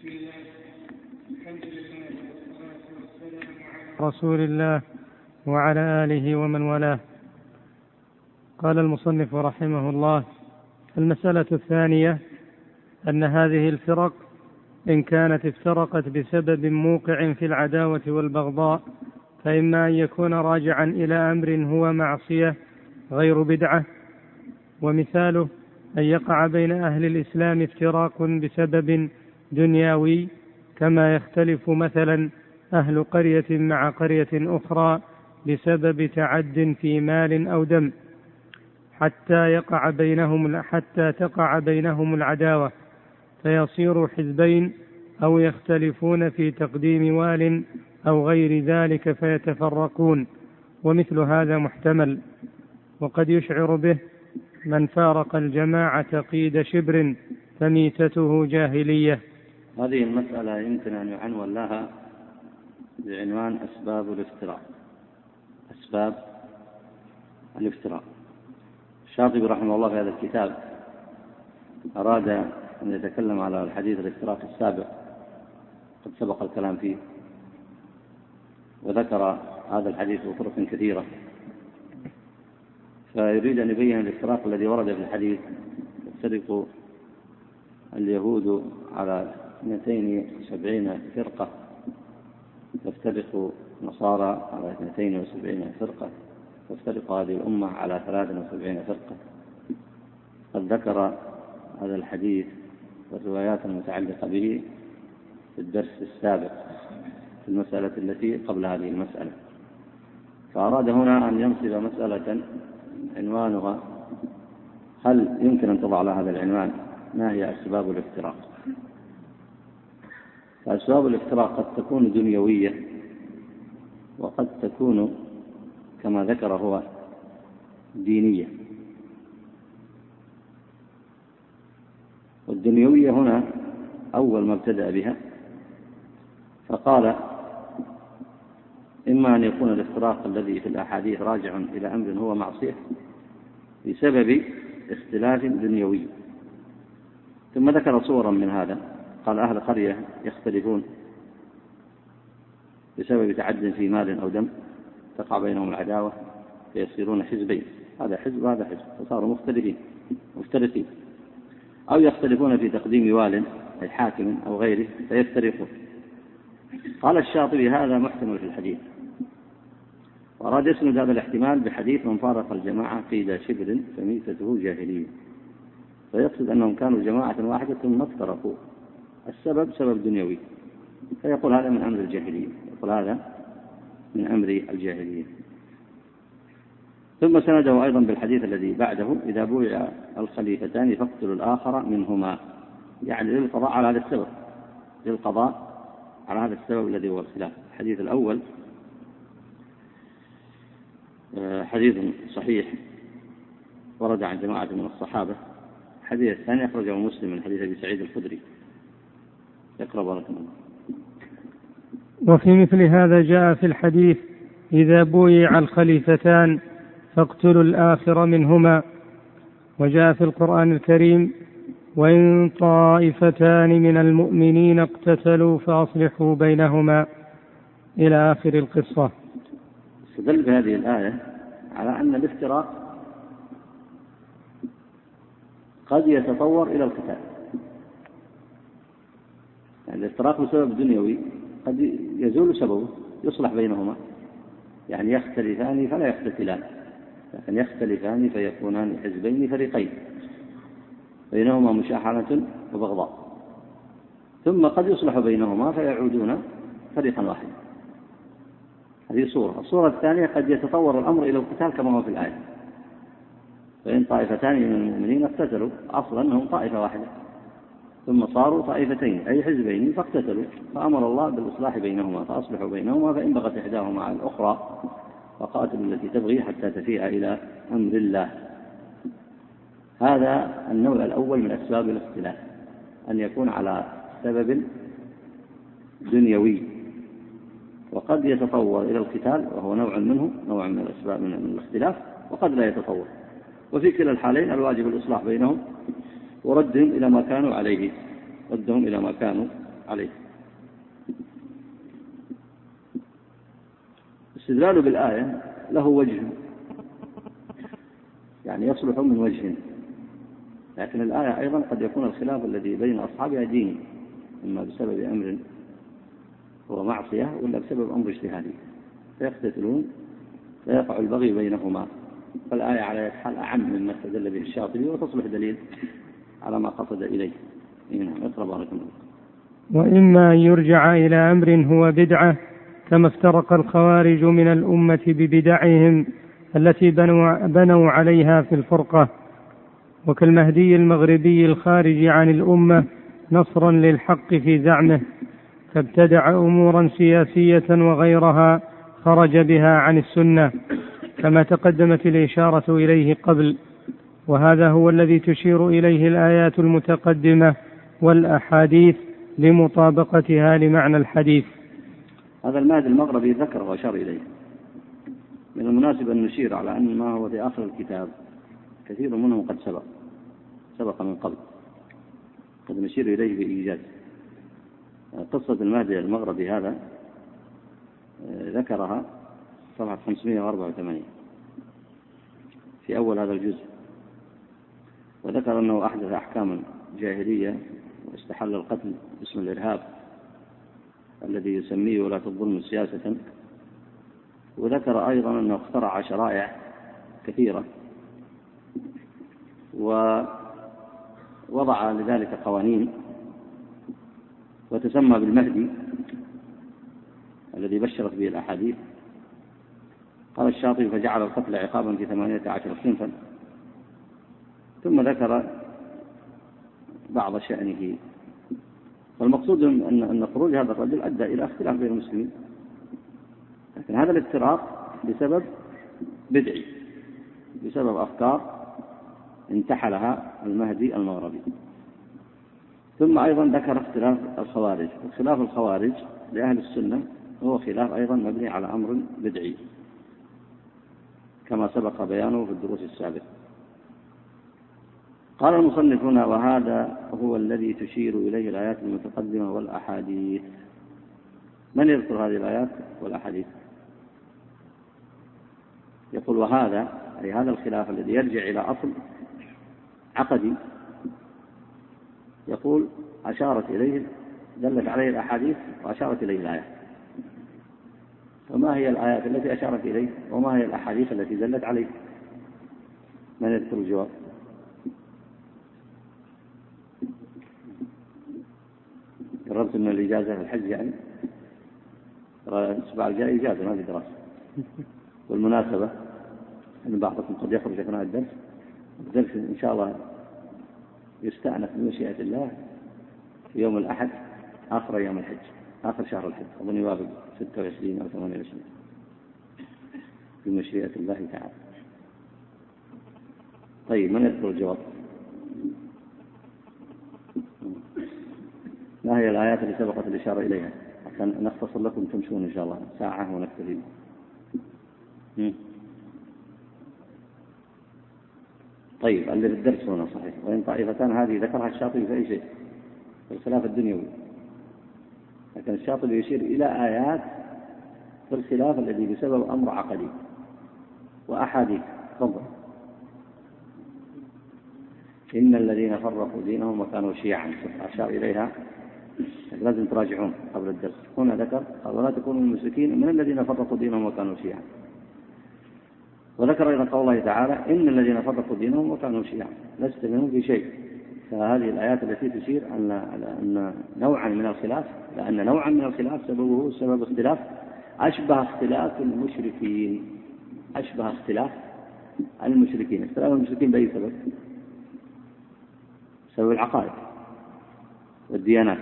بسم الله لله رسول الله وعلى آله ومن والاه. قال المصنف رحمه الله المسألة الثانية أن هذه الفرق إن كانت افترقت بسبب موقع في العداوة والبغضاء فإما أن يكون راجعا إلى أمر هو معصية غير بدعة. ومثاله أن يقع بين أهل الإسلام افتراق بسبب دنيوي كما يختلف مثلا أهل قرية مع قرية أخرى بسبب تعد في مال أو دم حتى يقع بينهم حتى تقع بينهم العداوة فيصير حزبين أو يختلفون في تقديم وال أو غير ذلك فيتفرقون ومثل هذا محتمل وقد يشعر به من فارق الجماعة قيد شبر فميتته جاهلية. هذه المسألة يمكن أن يعنون لها بعنوان أسباب الافتراء. أسباب الافتراء. الشاطبي رحمه الله في هذا الكتاب أراد أن يتكلم على الحديث الافتراق السابق. قد سبق الكلام فيه. وذكر هذا الحديث بطرق كثيرة. فيريد أن يبين الافتراق الذي ورد في الحديث. يفترق اليهود على 270 فرقة. تفترق النصارى على 72 فرقة. تفترق هذه الأمة على 73 فرقة. قد ذكر هذا الحديث والروايات المتعلقة به في الدرس السابق في المسألة التي قبل هذه المسألة. فأراد هنا أن ينصب مسألة عنوانها هل يمكن أن تضع لها هذا العنوان؟ ما هي أسباب الافتراق؟ فأسباب الافتراق قد تكون دنيوية وقد تكون كما ذكر هو دينية. والدنيوية هنا أول ما ابتدأ بها فقال إما أن يكون الافتراق الذي في الأحاديث راجع إلى أمر هو معصية بسبب اختلاف دنيوي. ثم ذكر صورا من هذا. قال أهل قرية يختلفون بسبب تعد في مال أو دم تقع بينهم العداوة فيصيرون حزبين. هذا حزب وهذا حزب فصاروا مختلفين مفترقين أو يختلفون في تقديم وال أي حاكم أو غيره فيفترقون. قال الشاطبي هذا محتمل في الحديث. وأراد يسند هذا الاحتمال بحديث من فارق الجماعة قيل شبر فميتته جاهلية. فيقصد أنهم كانوا جماعة واحدة ثم افترقوا. السبب سبب دنيوي. فيقول هذا من أمر الجاهلية. يقول هذا من أمر الجاهلية. ثم سنده أيضا بالحديث الذي بعده إذا بويع الخليفتان فاقتلوا الآخر منهما. يعني للقضاء على هذا السبب. للقضاء على هذا السبب الذي هو الخلاف. الحديث الأول آه، حديث صحيح ورد عن جماعة من الصحابة. الحديث الثاني أخرجه مسلم من حديث أبي سعيد الخدري. اقرأ بارك الله وفي مثل هذا جاء في الحديث إذا بويع الخليفتان فاقتلوا الآخر منهما. وجاء في القرآن الكريم وإن طائفتان من المؤمنين اقتتلوا فأصلحوا بينهما. إلى آخر القصة. استدل بهذه الآية على أن الافتراق قد يتطور إلى القتال. الافتراق بسبب دنيوي قد يزول سببه يصلح بينهما. يعني يختلفان فلا يقتتلان لكن يختلفان فيكونان حزبين فريقين. بينهما مشاحنة وبغضاء. ثم قد يصلح بينهما فيعودون فريقا واحدا. هذه صورة. الصورة الثانية قد يتطور الأمر إلى القتال كما هو في الآية. فإن طائفتان من المؤمنين اقتتلوا أصلا أنهم طائفة واحدة. ثم صاروا طائفتين أي حزبين فاقتتلوا فأمر الله بالإصلاح بينهما فأصلحوا بينهما فإن بغت إحداهما على الأخرى فقاتلوا التي تبغي حتى تفيء إلى أمر الله. هذا النوع الأول من أسباب الاختلاف أن يكون على سبب دنيوي. وقد يتطور إلى القتال وهو نوع منه نوع من الأسباب من الاختلاف وقد لا يتطور. وفي كلا الحالين الواجب الإصلاح بينهم وردهم إلى ما كانوا عليه. ردهم إلى ما كانوا عليه. استدلاله بالآية له وجه. يعني يصلح من وجه. لكن الآية أيضا قد يكون الخلاف الذي بين أصحابها ديني إما بسبب أمر هو معصية ولا بسبب أمر اجتهادي. فيقتتلون فيقع البغي بينهما. فالآية على حال أعم مما استدل به الشاطبي وتصلح دليل. على ما قصد إليه. نعم اقرأ بارك الله وإما أن يرجع إلى أمر هو بدعة كما افترق الخوارج من الأمة ببدعهم التي بنوا, بنوا عليها في الفرقة. وكالمهدي المغربي الخارج عن الأمة نصرا للحق في زعمه فابتدع أمورا سياسية وغيرها خرج بها عن السنة كما تقدمت الإشارة إليه قبل. وهذا هو الذي تشير إليه الآيات المتقدمة والأحاديث لمطابقتها لمعنى الحديث. هذا المهد المغربي ذكر وأشار إليه. من المناسب أن نشير على أن ما هو في آخر الكتاب كثير منه قد سبق سبق من قبل. قد نشير إليه بإيجاز. قصة المهدي المغربي هذا ذكرها صفحة 584 في أول هذا الجزء وذكر أنه أحدث أحكاما جاهلية واستحل القتل باسم الإرهاب الذي يسميه ولاة الظلم سياسة. وذكر أيضا أنه اخترع شرائع كثيرة ووضع لذلك قوانين وتسمى بالمهدي الذي بشرت به الأحاديث. قال الشاطبي فجعل القتل عقابا في ثمانية عشر صنفا ثم ذكر بعض شأنه. والمقصود أن أن خروج هذا الرجل أدى إلى اختلاف بين المسلمين. لكن هذا الافتراق بسبب بدعي بسبب أفكار انتحلها المهدي المغربي. ثم أيضا ذكر اختلاف الخوارج. اختلاف الخوارج لأهل السنة هو خلاف أيضا مبني على أمر بدعي كما سبق بيانه في الدروس السابقة. قال المصنف هنا وهذا هو الذي تشير إليه الآيات المتقدمة والأحاديث. من يذكر هذه الآيات والأحاديث؟ يقول وهذا أي هذا الخلاف الذي يرجع إلى أصل عقدي. يقول أشارت إليه دلت عليه الأحاديث وأشارت إليه الآيات وما هي الآيات التي أشارت إليه؟ وما هي الأحاديث التي دلت عليه؟ من يذكر الجواب؟ قررت من الإجازة في الحج يعني؟ الأسبوع الجاي إجازة ما في دراسة. والمناسبة أن بعضكم قد يخرج أثناء الدرس الدرس إن شاء الله يستأنف بمشيئة الله في يوم الأحد آخر أيام الحج آخر شهر الحج أظن يوافق 26 أو 28 بمشيئة الله تعالى. طيب من يذكر الجواب؟ ما هي الآيات اللي سبقت الإشارة إليها؟ عشان نختصر لكم تمشون إن شاء الله. ساعة ونكتفي طيب اللي بالدرس هنا صحيح. وإن طائفتان هذه ذكرها الشاطبي في أي شيء؟ في الخلاف الدنيوي. لكن الشاطبي يشير إلى آيات في الخلاف الذي بسبب أمر عقدي وأحاديث تفضل. إن الذين فرقوا دينهم وكانوا شيعا. أشار إليها. لازم تراجعون قبل الدرس. هنا ذكر قال ولا تكونوا المشركين من الذين فرقوا دينهم وكانوا شيعا. وذكر أيضا قول الله تعالى إن الذين فرقوا دينهم وكانوا شيعا. لست منهم في شيء. فهذه الآيات التي تشير أن أن نوعا من الخلاف لأن نوعا من الخلاف سببه سبب اختلاف أشبه اختلاف المشركين. أشبه اختلاف المشركين. اختلاف المشركين بأي سبب؟ سبب العقائد والديانات.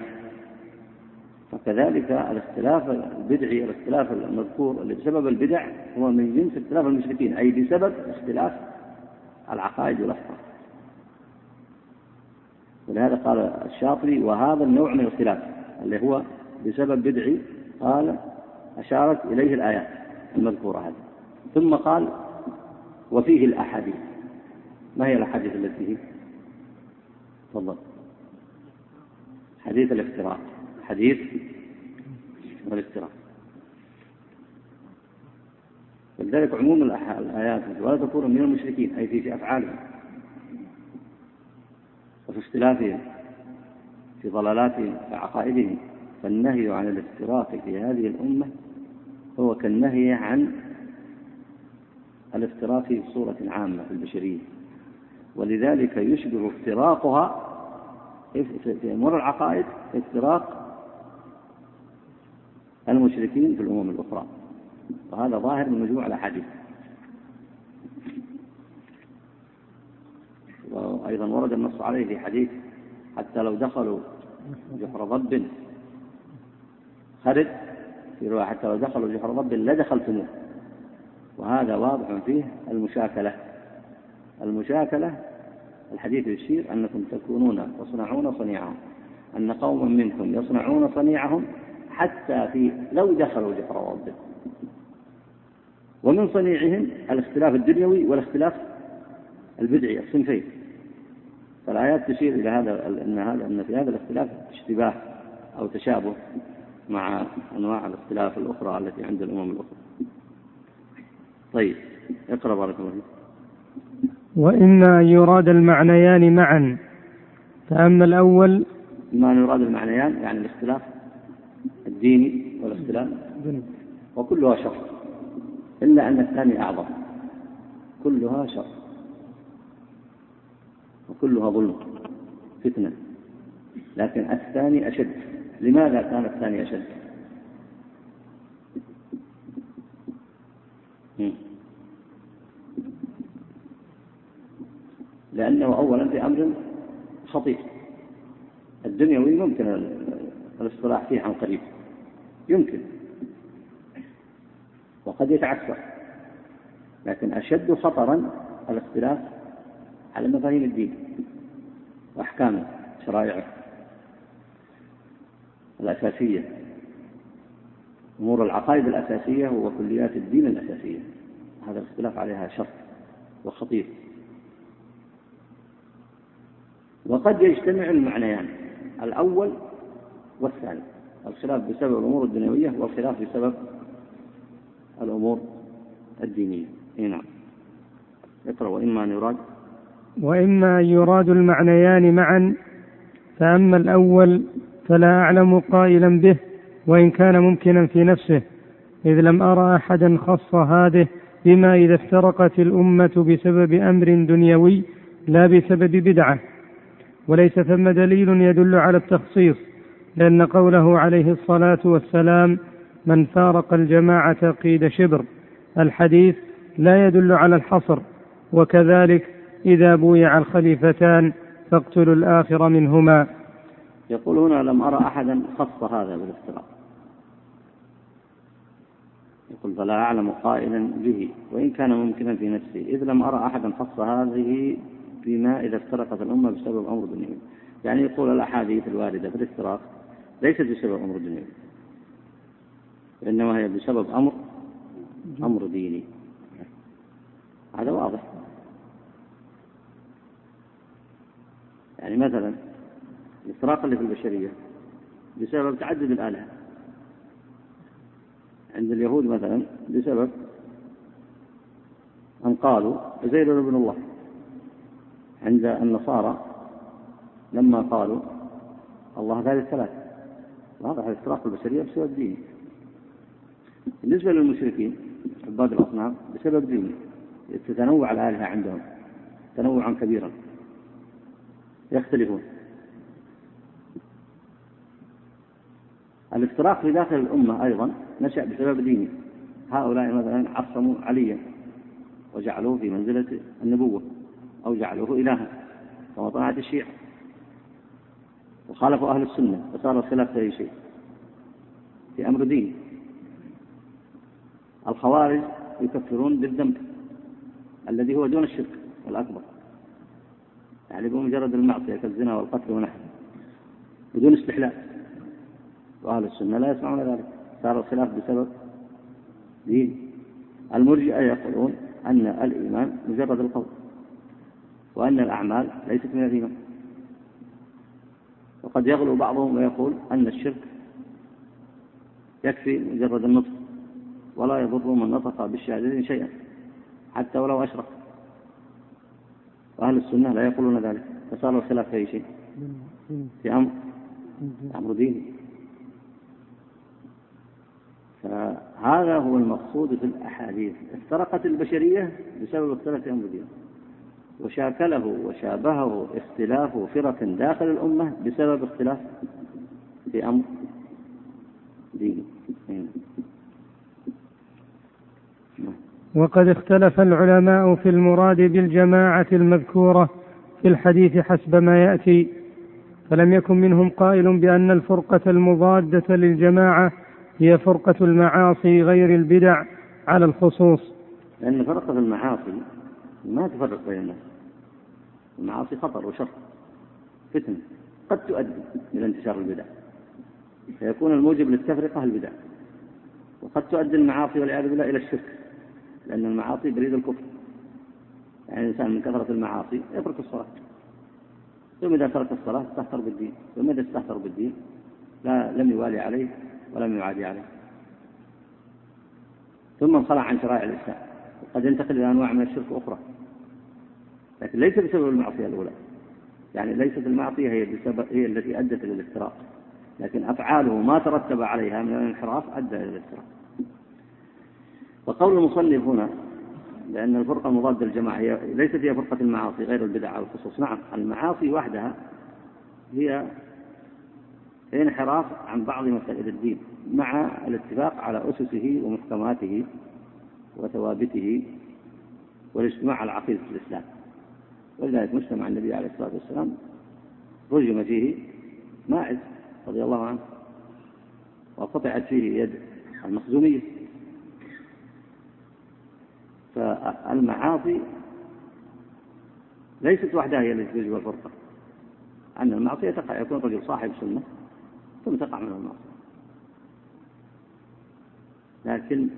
فكذلك الاختلاف البدعي الاختلاف المذكور اللي بسبب البدع هو من جنس اختلاف المشركين أي بسبب اختلاف العقائد والأفكار ولهذا قال الشاطبي وهذا النوع من الاختلاف اللي هو بسبب بدعي قال أشارت إليه الآيات المذكورة هذه. ثم قال وفيه الأحاديث. ما هي الأحاديث التي فيه؟ تفضل. حديث الافتراق الحديث والافتراق ولذلك عموم الآيات ولا تكونوا من المشركين أي في أفعالهم وفي اختلافهم في ضلالاتهم في عقائدهم. فالنهي عن الافتراق في هذه الأمة هو كالنهي عن الافتراق في صورة عامة في البشرية. ولذلك يشبه افتراقها في أمور العقائد افتراق المشركين في الأمم الأخرى. وهذا ظاهر من مجموع الأحاديث. وأيضا ورد النص عليه في حديث حتى لو دخلوا جحر ضب خرد في رواية حتى لو دخلوا جحر ضب لدخلتموه. وهذا واضح فيه المشاكلة. المشاكلة الحديث يشير أنكم تكونون تصنعون صنيعهم أن قوما منكم يصنعون صنيعهم حتى في لو دخلوا جحر ضب ومن صنيعهم الاختلاف الدنيوي والاختلاف البدعي الصنفين فالآيات تشير إلى هذا أن هذا أن في هذا الاختلاف اشتباه أو تشابه مع أنواع الاختلاف الأخرى التي عند الأمم الأخرى. طيب اقرأ بارك الله فيك. وإما أن يراد المعنيان معا فأما الأول إما أن يراد المعنيان يعني الاختلاف الديني والاختلاف وكلها شر. إلا أن الثاني أعظم. كلها شر. وكلها ظلم. فتنة. لكن الثاني أشد. لماذا كان الثاني أشد؟ لأنه أولا في أمر خطير. الدنيوي ممكن الاصطلاح فيه عن قريب. يمكن. وقد يتعثر. لكن أشد خطرا الاختلاف على مفاهيم الدين وأحكامه شرائعه الأساسية. أمور العقائد الأساسية وكليات الدين الأساسية. هذا الاختلاف عليها شر وخطير. وقد يجتمع المعنيان الأول والثاني. الخلاف بسبب الأمور الدنيوية والخلاف بسبب الأمور الدينية. نعم. اقرأ وإما أن يراد. وإما أن يراد المعنيان معا فأما الأول فلا أعلم قائلا به وإن كان ممكنا في نفسه إذ لم أرى أحدا خص هذه بما إذا افترقت الأمة بسبب أمر دنيوي لا بسبب بدعة. وليس ثم دليل يدل على التخصيص. لأن قوله عليه الصلاة والسلام من فارق الجماعة قيد شبر. الحديث لا يدل على الحصر وكذلك إذا بويع الخليفتان فاقتلوا الآخر منهما. يقول هنا لم أرى أحدا خص هذا بالافتراق يقول فلا أعلم قائلا به وإن كان ممكنا في نفسه إذ لم أرى أحدا خص هذه بما إذا افترقت الأمة بسبب أمر دنيوي. يعني يقول الأحاديث الواردة في الافتراق ليست بسبب أمر دنيوي إنما هي بسبب أمر أمر ديني. هذا واضح. يعني مثلا الافتراق اللي في البشرية بسبب تعدد الآلهة. عند اليهود مثلا بسبب أن قالوا زيد ابن الله. عند النصارى لما قالوا الله ثالث ثلاثة واضح الافتراق البشرية بسبب ديني بالنسبة للمشركين عباد الأصنام بسبب ديني تتنوع الآلهة عندهم تنوعا كبيرا. يختلفون. الافتراق في داخل الأمة أيضا نشأ بسبب ديني هؤلاء مثلا عصموا عليا وجعلوه في منزلة النبوة أو جعلوه إلها كما طلعت الشيعة. وخالفوا أهل السنة فصار الخلاف في أي شيء. في أمر ديني الخوارج يكفرون بالذنب الذي هو دون الشرك الأكبر. يعني بمجرد المعصية كالزنا والقتل ونحوه بدون استحلال. وأهل السنة لا يسمعون ذلك. صار الخلاف بسبب دين. المرجئة يقولون أن الإيمان مجرد القول وأن الأعمال ليست من الإيمان. وقد يغلو بعضهم ويقول أن الشرك يكفي مجرد النطق ولا يضر من نطق بالشهادتين شيئا حتى ولو أشرك. وأهل السنة لا يقولون ذلك فصار الخلاف في أي شيء؟ في أمر أمر ديني. فهذا هو المقصود في الأحاديث. افترقت البشرية بسبب اختلاف أمر دينه وشاكله وشابهه اختلاف فرق داخل الأمة بسبب اختلاف في أمر دينه وقد اختلف العلماء في المراد بالجماعة المذكورة في الحديث حسب ما يأتي فلم يكن منهم قائل بأن الفرقة المضادة للجماعة هي فرقة المعاصي غير البدع على الخصوص. لأن فرقة المعاصي ما تفرق بين الناس. المعاصي خطر وشر فتنة. قد تؤدي إلى انتشار البدع. فيكون الموجب للتفرقة البدع. وقد تؤدي المعاصي والعياذ بالله إلى الشرك لأن المعاصي بريد الكفر. يعني الإنسان من كثرة المعاصي يترك الصلاة. ثم إذا ترك الصلاة استهتر بالدين. ثم إذا استهتر بالدين لا لم يوالي عليه ولم يعادي عليه. ثم انخلع عن شرائع الإسلام. وقد ينتقل إلى أنواع من الشرك أخرى. لكن ليس بسبب المعصية الأولى. يعني ليست المعصية هي بسبب هي التي أدت إلى الافتراق. لكن أفعاله ما ترتب عليها من الانحراف أدى إلى الافتراق. وقول المصنف هنا لأن الفرقة المضادة للجماعة هي ليست هي فرقة المعاصي غير البدع على الخصوص. نعم المعاصي وحدها هي انحراف عن بعض مسائل الدين مع الاتفاق على أسسه ومحكماته. وثوابته والاجتماع على عقيدة الإسلام. ولذلك مجتمع النبي عليه الصلاة والسلام رجم فيه ماعز رضي الله عنه وقطعت فيه يد المخزومية. فالمعاصي ليست وحدها هي التي توجب الفرقة أن المعصية تقع يكون الرجل صاحب سنة ثم تقع منه المعصية. لكن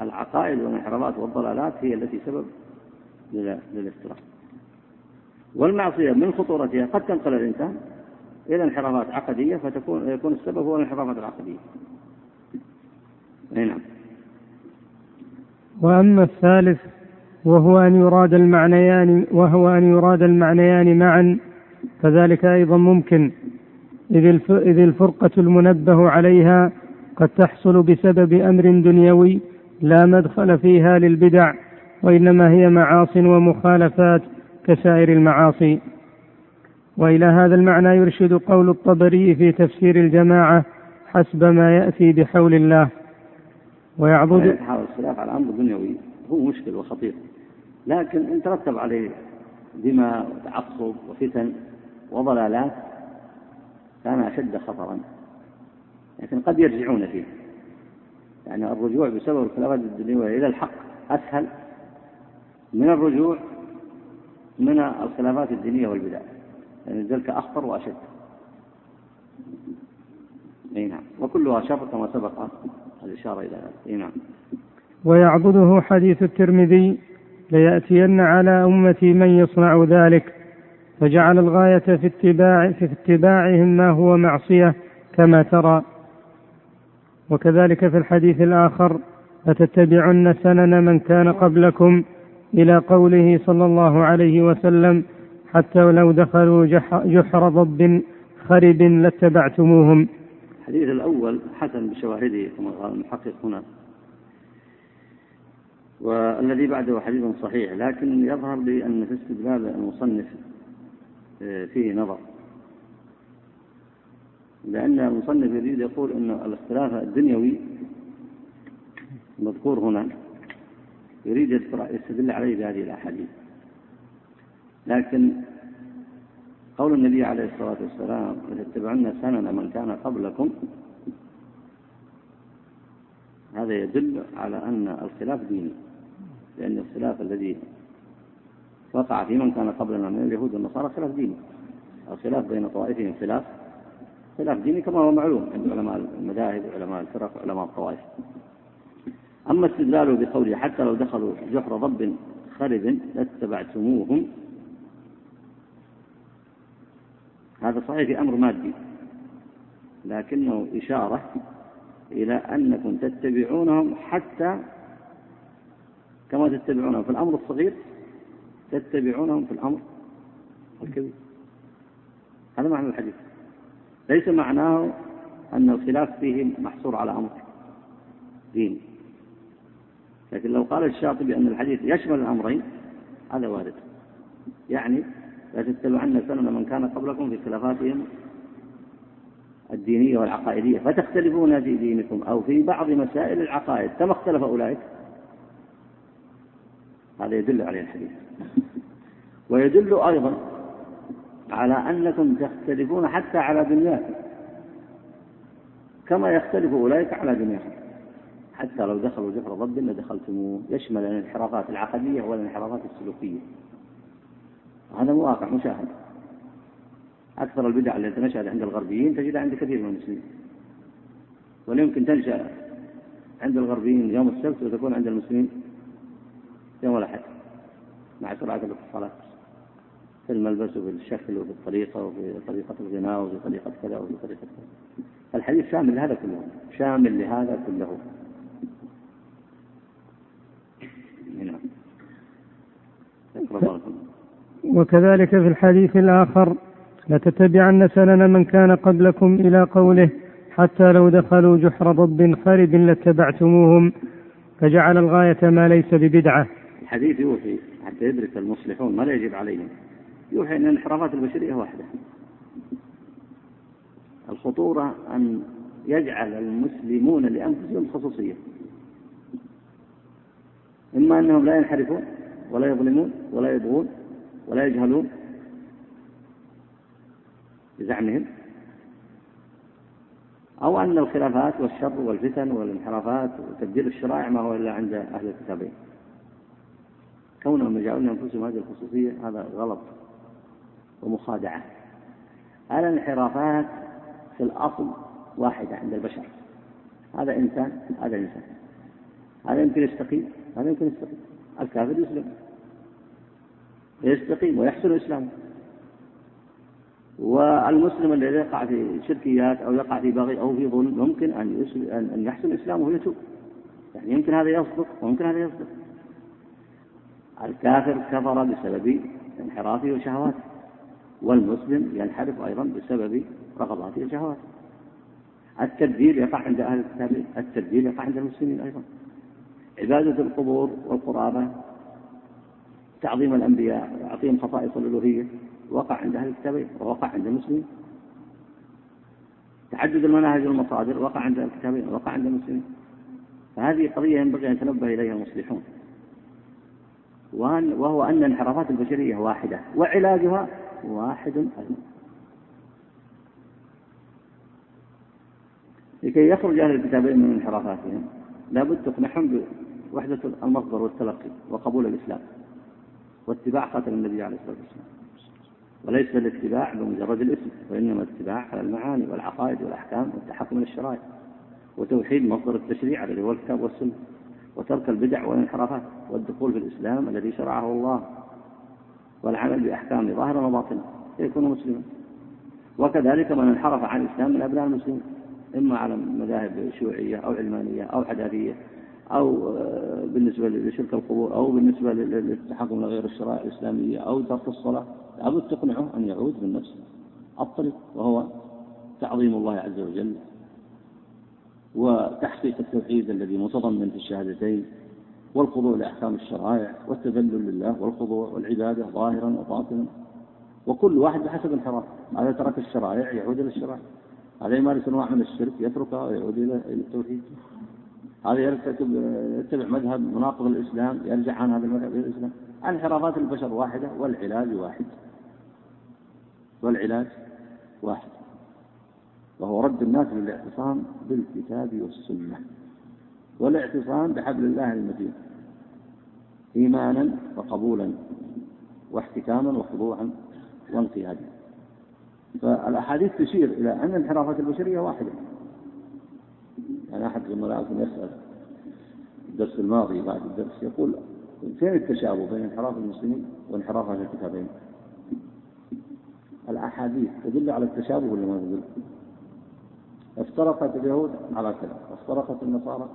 العقائد والانحرافات والضلالات هي التي سبب للافتراق والمعصية من خطورتها قد تنقل الإنسان إلى انحرافات عقدية فتكون يكون السبب هو الانحرافات العقدية. نعم. وأما الثالث وهو أن يراد المعنيان وهو أن يراد المعنيان معا فذلك أيضا ممكن إذ الفرقة المنبه عليها قد تحصل بسبب أمر دنيوي لا مدخل فيها للبدع وإنما هي معاص ومخالفات كسائر المعاصي. وإلى هذا المعنى يرشد قول الطبري في تفسير الجماعة حسب ما يأتي بحول الله. ويعضد يحاول الخلاف على أمر دنيوي هو مشكل وخطير. لكن إن ترتب عليه دماء وتعصب وفتن وضلالات كان أشد خطرا. لكن قد يرجعون فيه. يعني الرجوع بسبب الخلافات الدنيويه إلى الحق أسهل من الرجوع من الخلافات الدينية والبدع. يعني ذلك أخطر وأشد. أي نعم. وكلها شر كما سبق الإشارة إلى ذلك. أي نعم. ويعضده حديث الترمذي ليأتين على أمتي من يصنع ذلك فجعل الغاية في اتباع في اتباعهم ما هو معصية كما ترى. وكذلك في الحديث الآخر لتتبعن سنن من كان قبلكم إلى قوله صلى الله عليه وسلم حتى ولو دخلوا جحر ضب خرب لاتبعتموهم. الحديث الأول حسن بشواهده كما قال المحقق هنا. والذي بعده حديث صحيح لكن يظهر لي أن في استدلال المصنف آه، فيه نظر. لأن المصنف يريد يقول أن الاختلاف الدنيوي المذكور هنا يريد يستدل عليه بهذه الأحاديث. لكن قول النبي عليه الصلاة والسلام لتتبعن سنن من كان قبلكم هذا يدل على أن الخلاف ديني لأن الخلاف الذي وقع في من كان قبلنا من اليهود والنصارى خلاف ديني. الخلاف بين طوائفهم خلاف. خلاف ديني كما هو معلوم عند علماء المذاهب وعلماء الفرق وعلماء الطوائف. أما استدلاله بقوله حتى لو دخلوا جحر ضب خرب لاتبعتموهم. هذا صحيح في أمر مادي لكنه إشارة إلى أنكم تتبعونهم حتى كما تتبعونهم في الأمر الصغير تتبعونهم في الأمر الكبير. هذا معنى الحديث. ليس معناه أن الخلاف فيه محصور على أمر ديني لكن لو قال الشاطبي أن الحديث يشمل الأمرين هذا وارد. يعني لا تتبعن سنن من كان قبلكم في خلافاتهم الدينية والعقائدية. فتختلفون في دينكم أو في بعض مسائل العقائد. كما اختلف أولئك. هذا يدل عليه الحديث. ويدل أيضا على أنكم تختلفون حتى على دنياكم. كما يختلف أولئك على دنياهم. حتى لو دخلوا جحر ضب لدخلتموه. يشمل الانحرافات العقدية والانحرافات السلوكية. هذا واقع مشاهد أكثر البدع التي نشأت عند الغربيين تجدها عند كثير من المسلمين. ولا يمكن تنشأ عند الغربيين يوم السبت وتكون عند المسلمين يوم الأحد مع سرعة الاتصالات في الملبس وفي الشكل وفي الطريقة وفي طريقة الغناء وفي طريقة كذا وفي طريقة كذا. الحديث شامل لهذا كله شامل لهذا كله. وكذلك في الحديث الآخر لتتبعن سنن من كان قبلكم إلى قوله حتى لو دخلوا جحر ضب خرب لاتبعتموهم فجعل الغاية ما ليس ببدعة. الحديث يوحي حتى يدرك المصلحون ما لا يجب عليهم. يوحي أن الانحرافات البشرية واحدة. الخطورة أن يجعل المسلمون لأنفسهم خصوصية. إما أنهم لا ينحرفون ولا يظلمون ولا يبغون ولا يجهلون بزعمهم أو أن الخلافات والشر والفتن والانحرافات وتبديل الشرائع ما هو إلا عند أهل الكتابين. كونهم يجعلون لأنفسهم هذه الخصوصية هذا غلط. ومخادعة. الانحرافات في الأصل واحدة عند البشر. هذا إنسان هذا إنسان. هذا يمكن يستقيم هذا يمكن يستقيم. الكافر يسلم. يستقيم ويحسن إسلامه. والمسلم الذي يقع في شركيات أو يقع في بغي أو في ظلم ممكن أن أن يحسن إسلامه ويتوب. يعني يمكن هذا يصدق ويمكن هذا يصدق. الكافر كفر بسبب انحرافه وشهواته. والمسلم ينحرف أيضا بسبب رغباته وشهواته التبديل يقع عند أهل الكتاب التبديل يقع عند المسلمين أيضا. عبادة القبور والقرابة تعظيم الأنبياء وتعظيم خصائص الألوهية وقع عند أهل الكتابين ووقع عند المسلمين. تعدد المناهج والمصادر وقع عند الكتابين ووقع عند المسلمين. فهذه قضية ينبغي أن يتنبه إليها المصلحون. وهو أن الانحرافات البشرية واحدة وعلاجها واحد أيضا لكي يخرج أهل الكتابين من انحرافاتهم لابد تقنعهم بوحدة المصدر والتلقي وقبول الإسلام واتباع خاتم النبي عليه الصلاة والسلام. وليس الاتباع بمجرد الاسم وإنما الاتباع على المعاني والعقائد والأحكام والتحكم الشرائع وتوحيد مصدر التشريع الذي هو الكتاب والسنة وترك البدع والانحرافات والدخول في الإسلام الذي شرعه الله. والعمل بأحكامه ظاهرا وباطنا يكون مسلما. وكذلك من انحرف عن الإسلام من أبناء المسلمين إما على مذاهب شيوعية أو علمانية أو حداثية أو آه، بالنسبة لشرك القبور أو بالنسبة للتحكم لغير الشرائع الإسلامية أو ترك الصلاة. لابد تقنعه أن يعود من نفس الطريق وهو تعظيم الله عز وجل وتحقيق التوحيد الذي متضمن في الشهادتين. والخضوع لأحكام الشرائع والتذلل لله والخضوع والعبادة ظاهرا وباطنا. وكل واحد بحسب انحراف هذا ترك الشرائع؟ يعود إلى الشرائع. هذا يمارس أنواع من الشرك يتركها ويعود إلى التوحيد. هذا يرتكب يتبع مذهب مناقض الإسلام يرجع عن هذا المذهب إلى الإسلام. انحرافات البشر واحدة والعلاج واحد. والعلاج واحد. وهو رد الناس للاعتصام بالكتاب والسنة. والاعتصام بحبل الله المتين إيمانا وقبولا واحتكاما وخضوعا وانقيادا فالأحاديث تشير إلى أن الانحرافات البشرية واحدة يعني أحد زملائكم يسأل الدرس الماضي بعد الدرس يقول فين التشابه بين انحراف المسلمين وانحراف أهل الكتابين؟ الأحاديث تدل على التشابه ولا ما تدل؟ افترقت اليهود على كذا وافترقت النصارى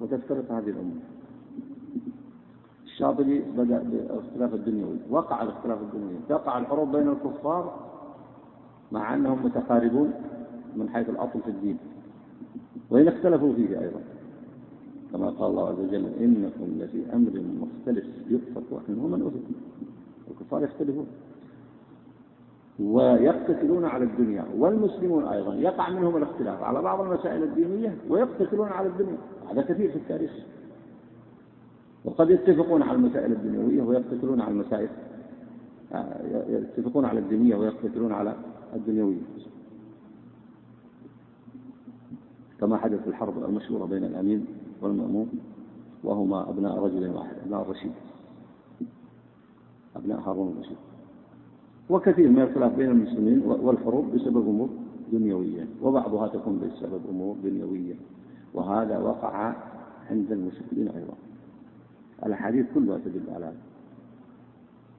وتفترق هذه الأمة الشاطبي بدأ بالاختلاف الدنيوي وقع الاختلاف الدنيوي. تقع الحروب بين الكفار مع أنهم متقاربون من حيث الأصل في الدين. وإن اختلفوا فيه أيضا. كما قال الله عز وجل إنكم لفي أمر مختلف يؤفك عنه من أفك. الكفار يختلفون. ويقتتلون على الدنيا والمسلمون أيضا يقع منهم الاختلاف على بعض المسائل الدينية ويقتتلون على الدنيا هذا كثير في التاريخ. وقد يتفقون على المسائل الدنيوية ويقتتلون على المسائل يتفقون على الدينية ويقتتلون على الدنيوية. كما حدث في الحرب المشهورة بين الأمين والمأمون وهما أبناء رجل واحد أبناء الرشيد. أبناء هارون الرشيد. وكثير من الخلاف بين المسلمين والحروب بسبب أمور دنيوية وبعضها تكون بسبب أمور دنيوية وهذا وقع عند المشركين أيضا. الأحاديث كلها تدل على هذا.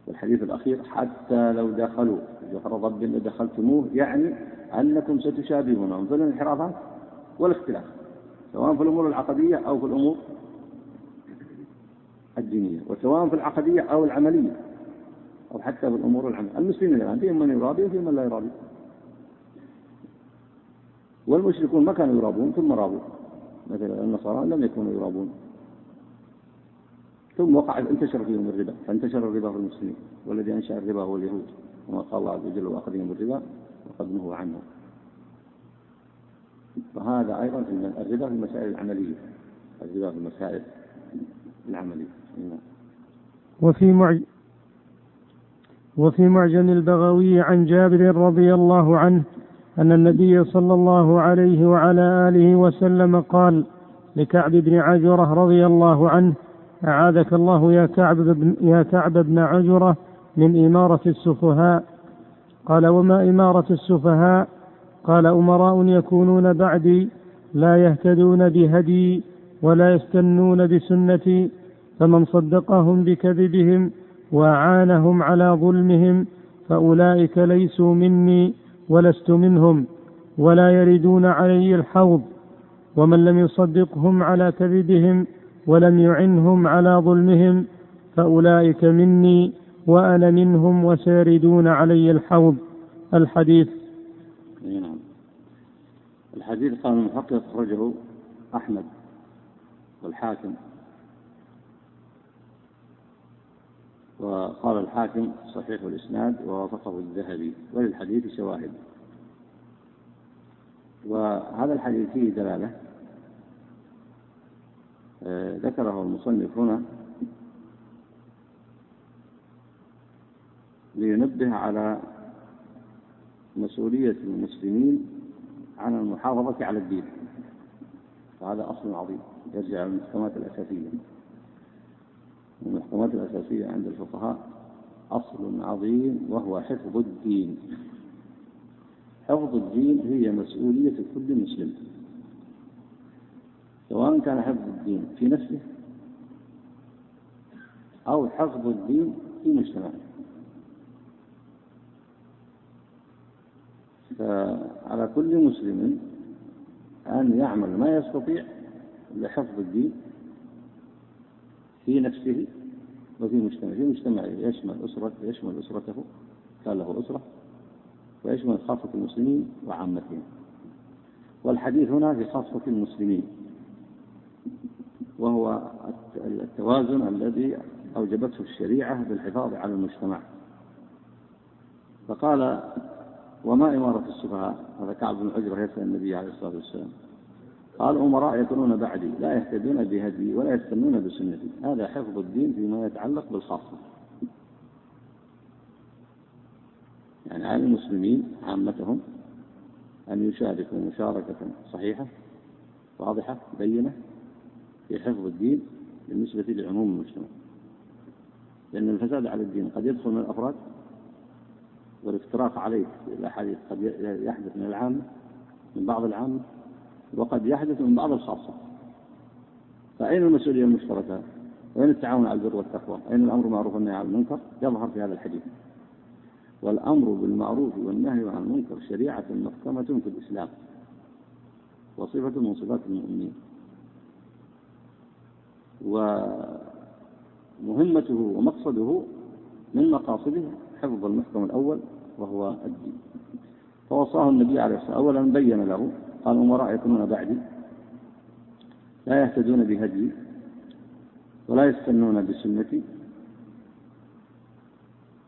والحديث الأخير حتى لو دخلوا جحر رب لدخلتموه يعني أنكم ستشابهونهم في الانحرافات والاختلاف سواء في الأمور العقدية أو في الأمور الدينية وسواء في العقدية أو العملية. أو حتى في الأمور العملية المسلمين الآن فيهم من يرابي وفيهم من لا يرابي والمشركون ما كانوا يرابون ثم رابوا مثلا النصارى لم يكونوا يرابون ثم وقع انتشر فيهم الربا فانتشر الربا في المسلمين. والذي أنشأ الربا هو اليهود. كما قال الله عز وجل وأخذهم الربا وقد نهوا عنه فهذا أيضا في الربا في المسائل العملية. الربا في المسائل العملية. نعم. وفي معج وفي معجم البغوي عن جابر رضي الله عنه أن النبي صلى الله عليه وعلى آله وسلم قال لكعب بن عجرة رضي الله عنه أعاذك الله يا كعب بن يا كعب بن عجرة من إمارة السفهاء. قال وما إمارة السفهاء؟ قال أمراء يكونون بعدي لا يهتدون بهدي ولا يستنون بسنتي فمن صدقهم بكذبهم وأعانهم على ظلمهم فأولئك ليسوا مني ولست منهم ولا يردون علي الحوض ومن لم يصدقهم على كذبهم ولم يعنهم على ظلمهم فأولئك مني وأنا منهم وسيردون علي الحوض. الحديث. نعم. الحديث قال المحقق أخرجه أحمد والحاكم. وقال الحاكم صحيح الإسناد ووافقه الذهبي وللحديث شواهد. وهذا الحديث فيه دلالة آه، ذكره المصنف هنا لينبه على مسؤولية المسلمين عن المحافظة على الدين. وهذا أصل عظيم يرجع إلى المحكمات الأساسية. المحكمات الأساسية عند الفقهاء أصل عظيم وهو حفظ الدين. حفظ الدين هي مسؤولية كل مسلم. سواء كان حفظ الدين في نفسه أو حفظ الدين في مجتمعه. فعلى كل مسلم أن يعمل ما يستطيع لحفظ الدين في نفسه وفي مجتمعه في مجتمعه يشمل أسرة يشمل أسرته كان له أسرة ويشمل خاصة المسلمين وعامتهم. والحديث هنا في خاصة المسلمين وهو التوازن الذي أوجبته الشريعة بالحفاظ على المجتمع. فقال وما إمارة السفهاء؟ هذا كعب بن عجرة يسأل النبي عليه الصلاة والسلام. قال أمراء يكونون بعدي لا يهتدون بهدي ولا يستنون بسنتي. هذا حفظ الدين فيما يتعلق بالخاصة يعني على المسلمين عامتهم أن يشاركوا مشاركة صحيحة واضحة بينة في حفظ الدين بالنسبة لعموم المجتمع. لأن الفساد على الدين قد يدخل من الأفراد والافتراق عليه الأحاديث قد يحدث من العامة من بعض العامة وقد يحدث من بعض الخاصة فأين المسؤولية المشتركة؟ وأين التعاون على البر والتقوى؟ أين الأمر بالمعروف والنهي عن المنكر؟ يظهر في هذا الحديث. والأمر بالمعروف والنهي عن المنكر شريعة محكمة في الإسلام. وصفة من صفات المؤمنين ومهمته ومقصده من مقاصده حفظ المحكم الأول وهو الدين فوصاه النبي عليه الصلاة والسلام أولا بين له قال أمراء يكونون بعدي لا يهتدون بهدي ولا يستنون بسنتي.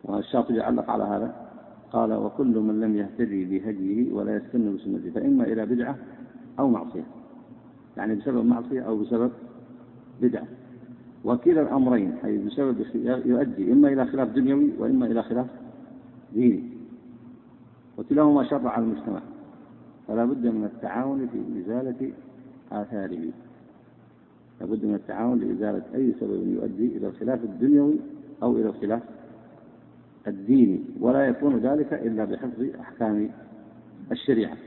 والشاطبي علق على هذا قال وكل من لم يهتدي بهديه ولا يستن بسنته فإما إلى بدعة أو معصية. يعني بسبب معصية أو بسبب بدعة. وكلا الأمرين أي بسبب يؤدي إما إلى خلاف دنيوي وإما إلى خلاف ديني. وكلاهما شر على المجتمع. فلا بد من التعاون في إزالة آثاره. لا بد من التعاون لإزالة أي سبب يؤدي إلى الخلاف الدنيوي أو إلى الخلاف الديني ولا يكون ذلك إلا بحفظ أحكام الشريعة.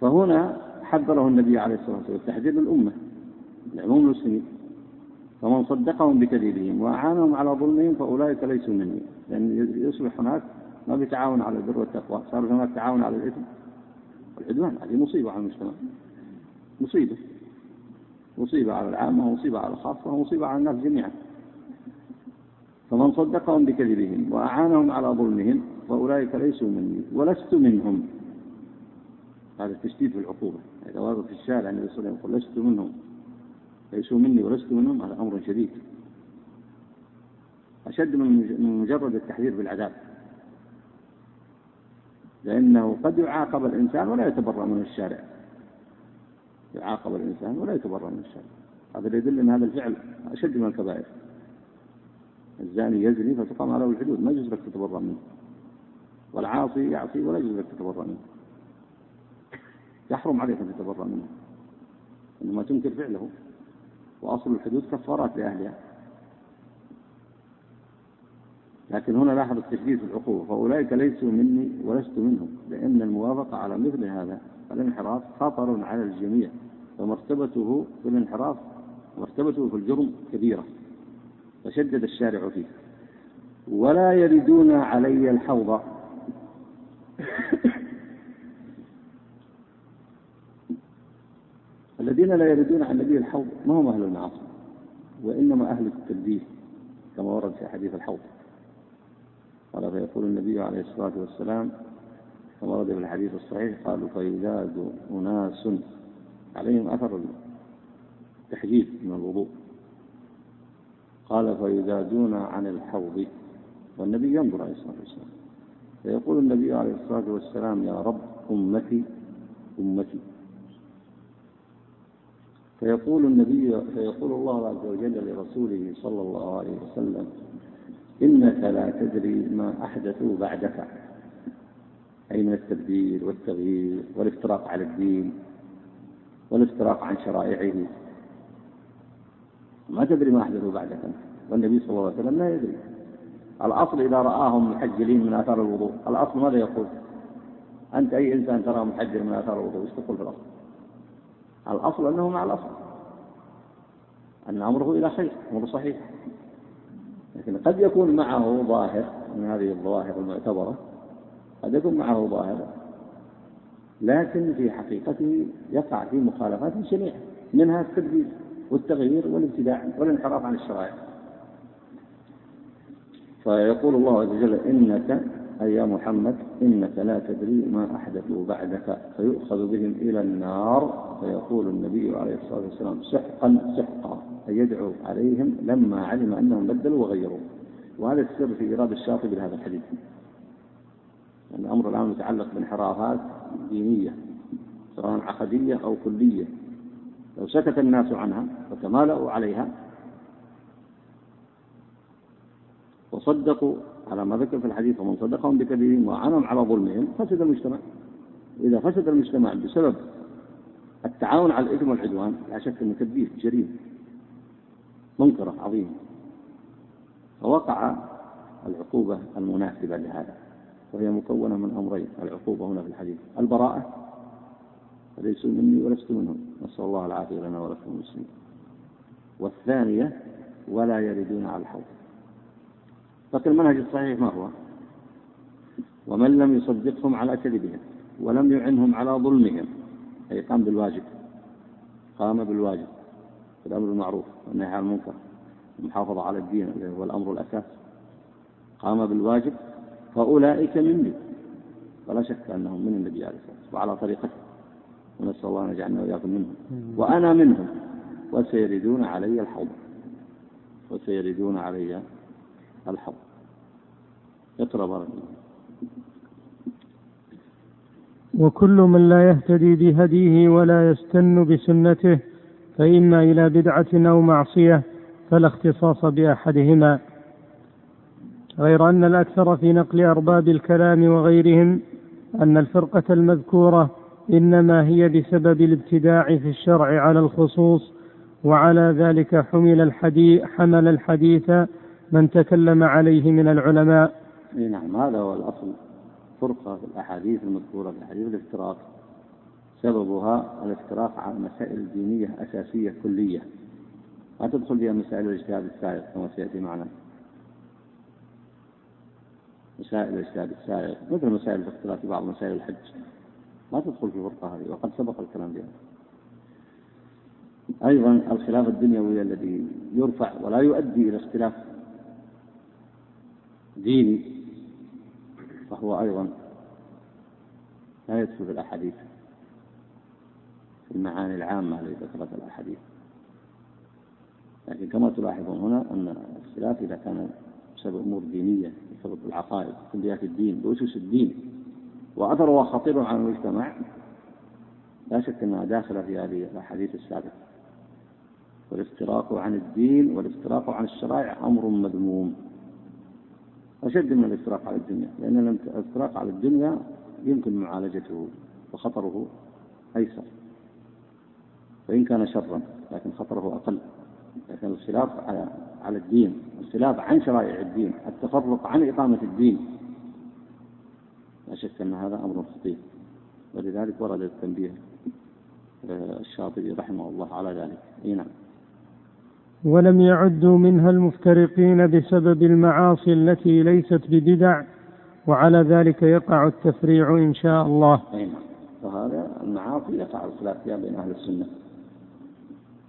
فهنا حذره النبي عليه الصلاة والسلام التحذير للأمة لعموم المسلمين. فمن صدقهم بكذبهم وأعانهم على ظلمهم فأولئك ليسوا مني لأن يصبح هناك ما بتعاون على البر والتقوى. صار هناك تعاون على الإثم والعدوان. هذه مصيبة على المجتمع. مصيبة. مصيبة على العامة ومصيبة على الخاصة ومصيبة على الناس جميعا. فمن صدقهم بكذبهم وأعانهم على ظلمهم فأولئك ليسوا مني ولست منهم. هذا التشديد في العقوبة. إذا واقف في الشارع النبي صلى الله عليه وسلم يقول لست منهم. ليسوا مني ولست منهم. هذا أمر شديد. أشد من مجرد التحذير بالعذاب. لأنه قد يعاقب الإنسان ولا يتبرأ من الشارع. يعاقب الإنسان ولا يتبرأ من الشارع. هذا يدل أن هذا الفعل أشد من الكبائر. الزاني يزني فتقام عليه الحدود ما يجوز لك تتبرأ منه. والعاصي يعصي ولا يجوز لك تتبرأ منه. يحرم عليك أن تتبرأ منه. إنما تنكر فعله. وأصل الحدود كفارات لأهلها. لكن هنا لاحظ التشديد في العقوبة. فأولئك ليسوا مني ولست منهم لأن الموافقة على مثل هذا الانحراف خطر على الجميع ومرتبته في الانحراف مرتبته في الجرم كبيرة فشدد الشارع فيه. ولا يردون علي الحوض. الذين لا يردون عن النبي الحوض ما هم أهل المعاصي وإنما أهل التلبيس كما ورد في حديث الحوض. قال فيقول النبي عليه الصلاة والسلام كما ورد في الحديث الصحيح قالوا فيزاد أناس عليهم أثر التحجيب من الوضوء. قال فيزادون عن الحوض. والنبي ينظر عليه الصلاة والسلام. فيقول النبي عليه الصلاة والسلام يا رب أمتي أمتي. فيقول النبي فيقول الله عز وجل لرسوله صلى الله عليه وسلم إنك لا تدري ما أحدثوا بعدك. أي من التبديل والتغيير والافتراق على الدين والافتراق عن شرائعه. ما تدري ما أحدثوا بعدك. والنبي صلى الله عليه وسلم لا يدري. الأصل إذا رآهم محجلين من آثار الوضوء الأصل ماذا يقول؟ أنت أي إنسان تراه محجل من آثار الوضوء إيش تقول في الأصل؟ الأصل أنه مع الأصل. أن أمره إلى خير أمر صحيح. لكن قد يكون معه ظاهر من هذه الظواهر المعتبرة قد يكون معه ظاهر لكن في حقيقته يقع في مخالفات شنيعة منها التبديل والتغيير والابتداع والانحراف عن الشرائع. فيقول الله عز وجل إنك أي يا محمد إنك لا تدري ما أحدثوا بعدك فيؤخذ بهم إلى النار فيقول النبي عليه الصلاة والسلام سحقا سحقا أي يدعو عليهم لما علم أنهم بدلوا وغيروا. وهذا السر في إيراد الشاطبي لهذا الحديث. لأن الأمر الآن متعلق بانحرافات دينية سواء عقدية أو كلية. لو سكت الناس عنها وتمالأوا عليها وصدقوا على ما ذكر في الحديث ومن صدقهم بكذبهم وعنهم على ظلمهم فسد المجتمع. إذا فسد المجتمع بسبب التعاون على الإثم والعدوان لا شك أنه تدبير جريمة منكرة عظيمة فوقع العقوبة المناسبة لهذا وهي مكونة من أمرين العقوبة هنا في الحديث البراءة فليسوا مني ولست منهم نسأل الله العافية لنا ولكم المسلمين. والثانية ولا يردون على الحوض. لكن المنهج الصحيح ما هو؟ ومن لم يصدقهم على كذبهم ولم يعنهم على ظلمهم أي قام بالواجب قام بالواجب الأمر بالمعروف والنهي عن المنكر المحافظة على الدين هو الأمر الأساس. قام بالواجب فأولئك مني. ولا شك أنهم من النبي عليه الصلاة والسلام وعلى طريقته. ونسأل الله أن يجعلنا وإياكم منهم. وأنا منهم. وسيردون علي الحوض. وسيردون علي الحوض. اقرأ بارك الله وكل من لا يهتدي بهديه ولا يستن بسنته فإما إلى بدعة أو معصية فلا اختصاص بأحدهما غير أن الأكثر في نقل أرباب الكلام وغيرهم أن الفرقة المذكورة إنما هي بسبب الابتداع في الشرع على الخصوص وعلى ذلك حمل الحديث حمل الحديث من تكلم عليه من العلماء. نعم هذا هو الأصل فرقة في الأحاديث المذكورة في حديث الافتراق. سببها الافتراق على مسائل دينية أساسية كلية. ما تدخل فيها مسائل الإجتهاد السائغ كما سيأتي معنا. مسائل الإجتهاد السائغ مثل مسائل الاختلاف في بعض مسائل الحج. ما تدخل في فرقة هذه وقد سبق الكلام بها. أيضا الخلاف الدنيوي الذي يرفع ولا يؤدي إلى اختلاف ديني فهو أيضا لا يدخل في الأحاديث في المعاني العامة التي ذكرت الأحاديث. لكن كما تلاحظون هنا أن الاختلاف إذا كان بسبب أمور دينية بسبب العقائد كليات الدين بأسس الدين وأثرها خطير على المجتمع لا شك أنها داخلة في هذه الأحاديث السابقة. والافتراق عن الدين والافتراق عن الشرائع أمر مذموم. أشد من الافتراق على الدنيا لأن الافتراق على الدنيا يمكن معالجته وخطره أيسر. وإن كان شرا لكن خطره أقل. لكن الخلاف على على الدين الخلاف عن شرائع الدين التفرق عن إقامة الدين لا شك أن هذا أمر خطير. ولذلك ورد التنبيه آه، الشاطبي رحمه الله على ذلك. إي نعم. ولم يعدوا منها المفترقين بسبب المعاصي التي ليست ببدع وعلى ذلك يقع التفريع إن شاء الله. نعم. وهذا المعاصي يقع الخلاف فيها بين أهل السنة.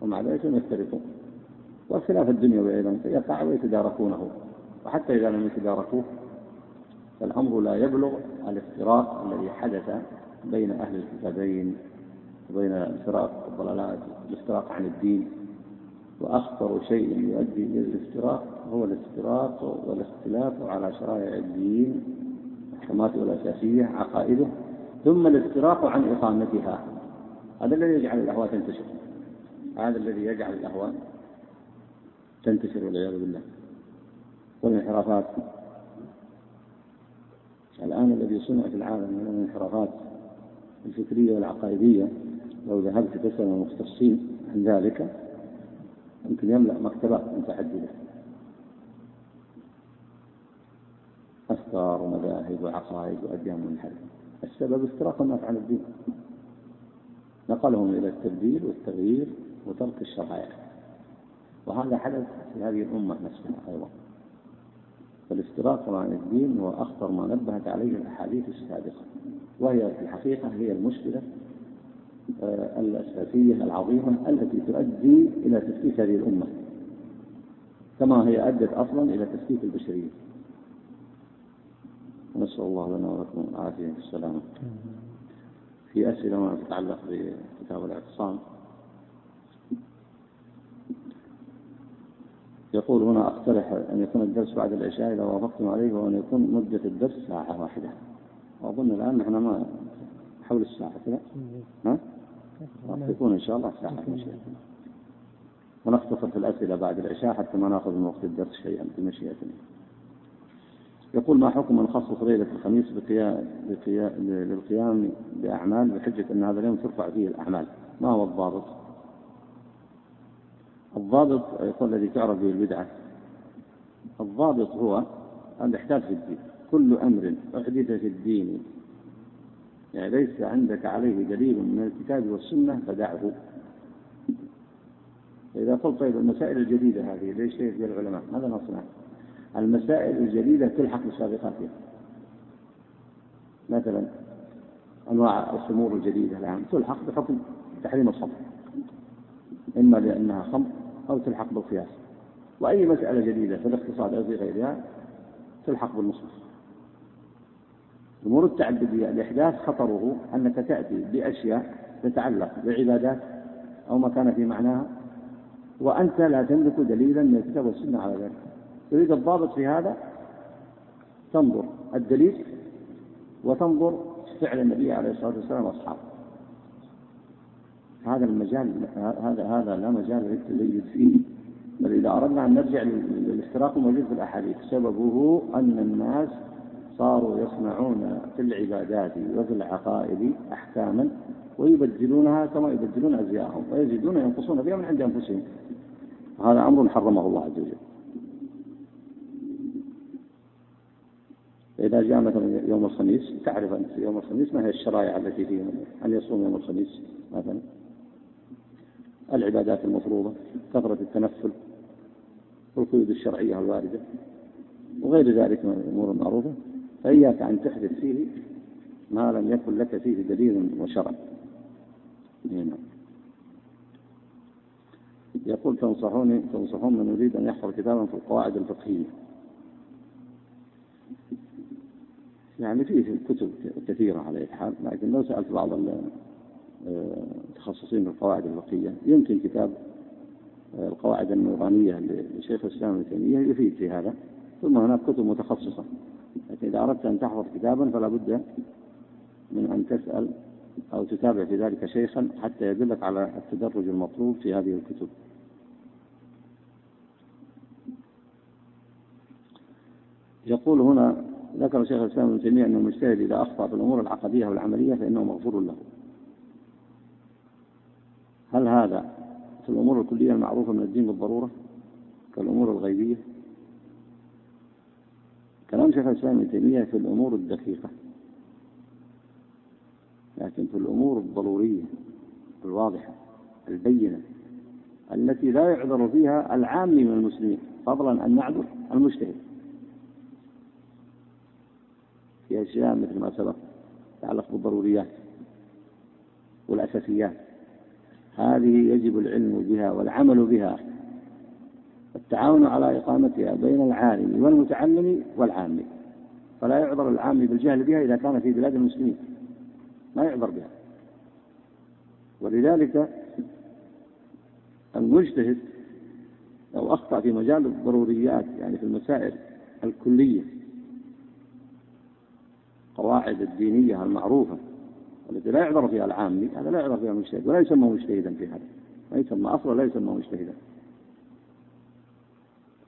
ومع ذلك يفترقون والخلاف الدنيوي أيضا يقع ويتداركونه. وحتى إذا لم يتداركوه فالأمر لا يبلغ الافتراق الذي حدث بين أهل الكتابين وبين الفرق والضلالات الافتراق عن الدين. وأخطر شيء يؤدي إلى الافتراق هو الافتراق والاختلاف على شرائع الدين أحكاماته الأساسية عقائده ثم الافتراق عن إقامتها. هذا الذي يجعل الأهواء تنتشر. هذا الذي يجعل الأهواء تنتشر والعياذ بالله. والانحرافات. الآن الذي صنع في العالم من الانحرافات الفكرية والعقائدية لو ذهبت تسأل المختصين عن ذلك يمكن يملأ مكتبات متعددة أفكار ومذاهب وعقائد وأديان منحرفة. السبب افتراق الناس عن الدين. نقلهم إلى التبديل والتغيير وترك الشرائع. وهذا حدث في هذه الأمة نفسها أيضا. فالافتراق عن الدين هو أخطر ما نبهت عليه الأحاديث السابقة. وهي في الحقيقة هي المشكلة الأساسية العظيمة التي تؤدي إلى تفكيك هذه الأمة كما هي أدت أصلا إلى تفكيك البشرية. نسأل الله لنا ولكم العافية والسلامة في أسئلة ما تتعلق بكتاب الاعتصام. يقول هنا أقترح أن يكون الدرس بعد العشاء إذا وافقتم عليه وأن يكون مدة الدرس ساعة واحدة. وأظن الآن نحن ما حول الساعة كذا ها؟ يكون إن شاء الله ساعة ونختصر في الأسئلة بعد العشاء حتى ما نأخذ من وقت الدرس شيئا بمشيئة يقول ما حكم من خصص ليلة الخميس للقيام بأعمال بحجة أن هذا اليوم ترفع فيه الأعمال؟ ما هو الضابط؟ الضابط يقول الذي تعرف به البدعة. الضابط هو الاحداث في الدين. كل أمر أحدث في الدين. يعني ليس عندك عليه دليل من الكتاب والسنة فدعه. إذا قلت طيب المسائل الجديدة هذه ليش فيها العلماء؟ ماذا نصنع؟ المسائل الجديدة تلحق بسابقاتها مثلا أنواع الخمور الجديدة الآن تلحق بحكم تحريم الخمر إما لأنها خمر أو تلحق بالقياس. وأي مسألة جديدة في الاقتصاد أو في غيرها تلحق بالنصوص. الأمور التعبدية الإحداث خطره أنك تأتي بأشياء تتعلق بعبادات أو ما كان في معناها وأنت لا تملك دليلا من الكتاب والسنة على ذلك. تريد الضابط في هذا؟ تنظر. الدليل؟ وتنظر فعل النبي عليه الصلاة والسلام وأصحابه. هذا المجال هذا هذا لا مجال للتزيد فيه. بل إذا أردنا أن نرجع للافتراق الموجود في الأحاديث سببه أن الناس صاروا يصنعون في العبادات وفي العقائد أحكاما ويبدلونها كما يبدلون أزياءهم ويزيدون وينقصون فيها من عند أنفسهم. وهذا أمر حرمه الله عز وجل. إذا جاء مثلا يوم الخميس تعرف أنت يوم الخميس ما هي الشرائع التي فيه أن يصوم يوم الخميس مثلا؟ العبادات المفروضة كثرة التنفل والقيود الشرعية الواردة وغير ذلك من الأمور المعروفة. فإياك أن تحدث فيه ما لم يكن لك فيه دليل وشرع. هنا. يقول تنصحوني تنصحون من يريد أن يحفظ كتابا في القواعد الفقهية. يعني فيه كتب كثيرة على الحال لكن لو سألت بعض المتخصصين في القواعد الفقهية يمكن كتاب القواعد النورانية لشيخ الإسلام ابن تيمية يفيد في هذا ثم هناك كتب متخصصة. لكن إذا أردت أن تحفظ كتابا فلا بد من أن تسأل أو تتابع في ذلك شيخا حتى يدلك على التدرج المطلوب في هذه الكتب. يقول هنا ذكر شيخ الإسلام ابن تيمية أن المجتهد إذا أخطأ في الأمور العقدية والعملية فإنه مغفور له. هل هذا في الأمور الكلية المعروفة من الدين بالضرورة كالأمور الغيبية؟ كلام شيخ الإسلام ابن تيمية في الأمور الدقيقة لكن في الأمور الضرورية الواضحة البينة التي لا يعذر فيها العام من المسلمين فضلا أن نعذر المجتهد. في أشياء مثل ما سبق تتعلق بالضروريات والأساسيات هذه يجب العلم بها والعمل بها. التعاون على إقامتها بين العالم والمتعلم والعام. فلا يعذر العام بالجهل بها إذا كان في بلاد المسلمين. ما يعذر بها. ولذلك المجتهد لو أخطأ في مجال الضروريات يعني في المسائل الكلية القواعد الدينية المعروفة التي لا يعذر فيها العامي هذا لا يعذر فيها المجتهد ولا يسمى مجتهدا في هذا. ما يسمى أصلا لا يسمى مجتهدا.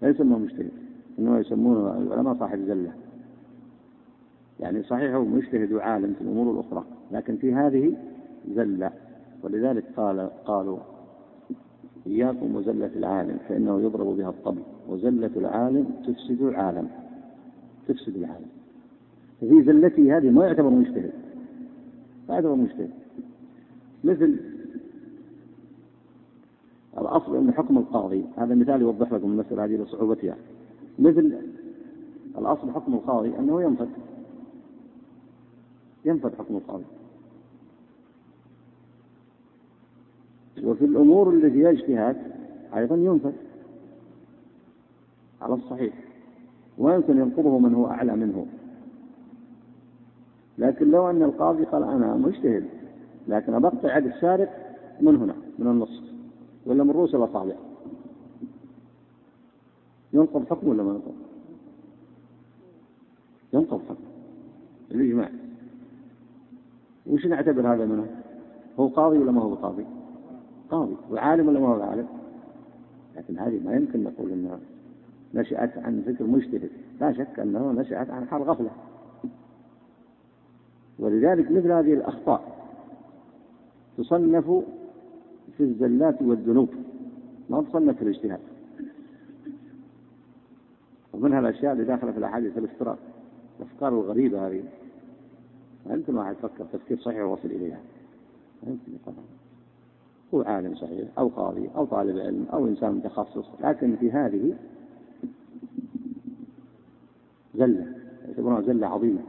لا يسمى مجتهد إنما يسمونه العلماء صاحب زلة. يعني صحيح هو مجتهد وعالم في الأمور الأخرى لكن في هذه زلة. ولذلك قال قالوا إياكم وزلة العالم فإنه يضرب بها الطبل. وزلة العالم تفسد العالم تفسد العالم. ففي زلته هذه ما يعتبر مجتهد ما يعتبر مجتهد. مثل الأصل أن حكم القاضي. هذا مثال يوضح لكم المسألة هذه لصعوبتها. مثل الأصل حكم القاضي أنه ينفذ ينفذ حكم القاضي. وفي الأمور التي فيها اجتهاد أيضا ينفذ على الصحيح. ويمكن ينقضه من هو أعلى منه. لكن لو أن القاضي قال أنا مجتهد لكن أبقطع يد السارق من هنا من النص. ولا من رؤوس الأصابع ينقض حكم ولا ما ينقض؟ ينقض حكم الإجماع وش نعتبر هذا منه؟ هو قاضي ولا ما هو قاضي؟ قاضي وعالم ولا ما هو عالم؟ لكن هذه ما يمكن نقول إنها نشأت عن فكر مجتهد لا شك انه نشأت عن حال غفلة ولذلك مثل هذه الأخطاء تصنف في الزلات والذنوب. ما تصنف في الاجتهاد. ومنها الأشياء اللي داخلة في الأحاديث الإفتراء. الأفكار الغريبة هذه. أنت ما تفكر تفكير صحيح ووصل إليها. يمكن يقال هو عالم صحيح أو قاضي أو طالب علم أو إنسان متخصص. لكن في هذه زلة. يعتبرونها زلة عظيمة.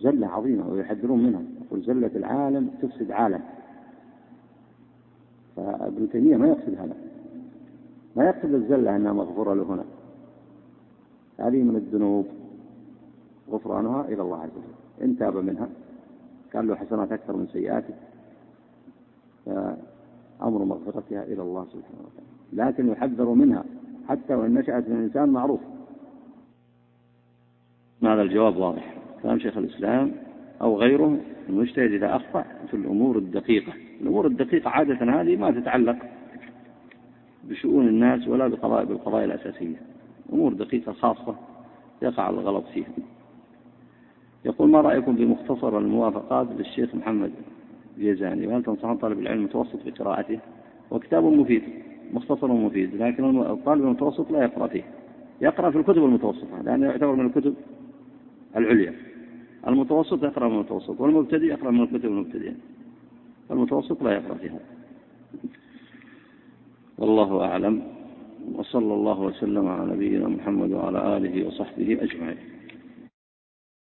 زلة عظيمة ويحذرون منها. يقول زلة العالم تفسد عالم. فابن تيمية ما يقصد هذا. ما يقصد الزلة أنها مغفورة له هنا. هذه من الذنوب غفرانها إلى الله عز وجل. إن تاب منها. كان له حسنات أكثر من سيئاته فأمر مغفرتها إلى الله سبحانه وتعالى. لكن يحذر منها. حتى وإن نشأت من إنسان معروف. هذا الجواب واضح؟ كلام شيخ الإسلام أو غيره المجتهد إذا أخطأ في الأمور الدقيقة. الأمور الدقيقة عادة هذه ما تتعلق بشؤون الناس ولا بقضايا بالقضايا الأساسية. أمور دقيقة خاصة يقع الغلط فيها. يقول ما رأيكم بمختصر الموافقات للشيخ محمد جيزاني؟ وهل تنصحون طالب العلم المتوسط في قراءته؟ وكتاب مفيد مختصر مفيد لكن الطالب المتوسط لا يقرأ فيه. يقرأ في الكتب المتوسطة لأنه يعتبر من الكتب العليا. المتوسط يقرأ من المتوسط والمبتدئ يقرأ من الكتب المبتدئين المتوسط لا يقرأ فيها. والله أعلم. وصلى الله وسلم على نبينا محمد وعلى آله وصحبه أجمعين.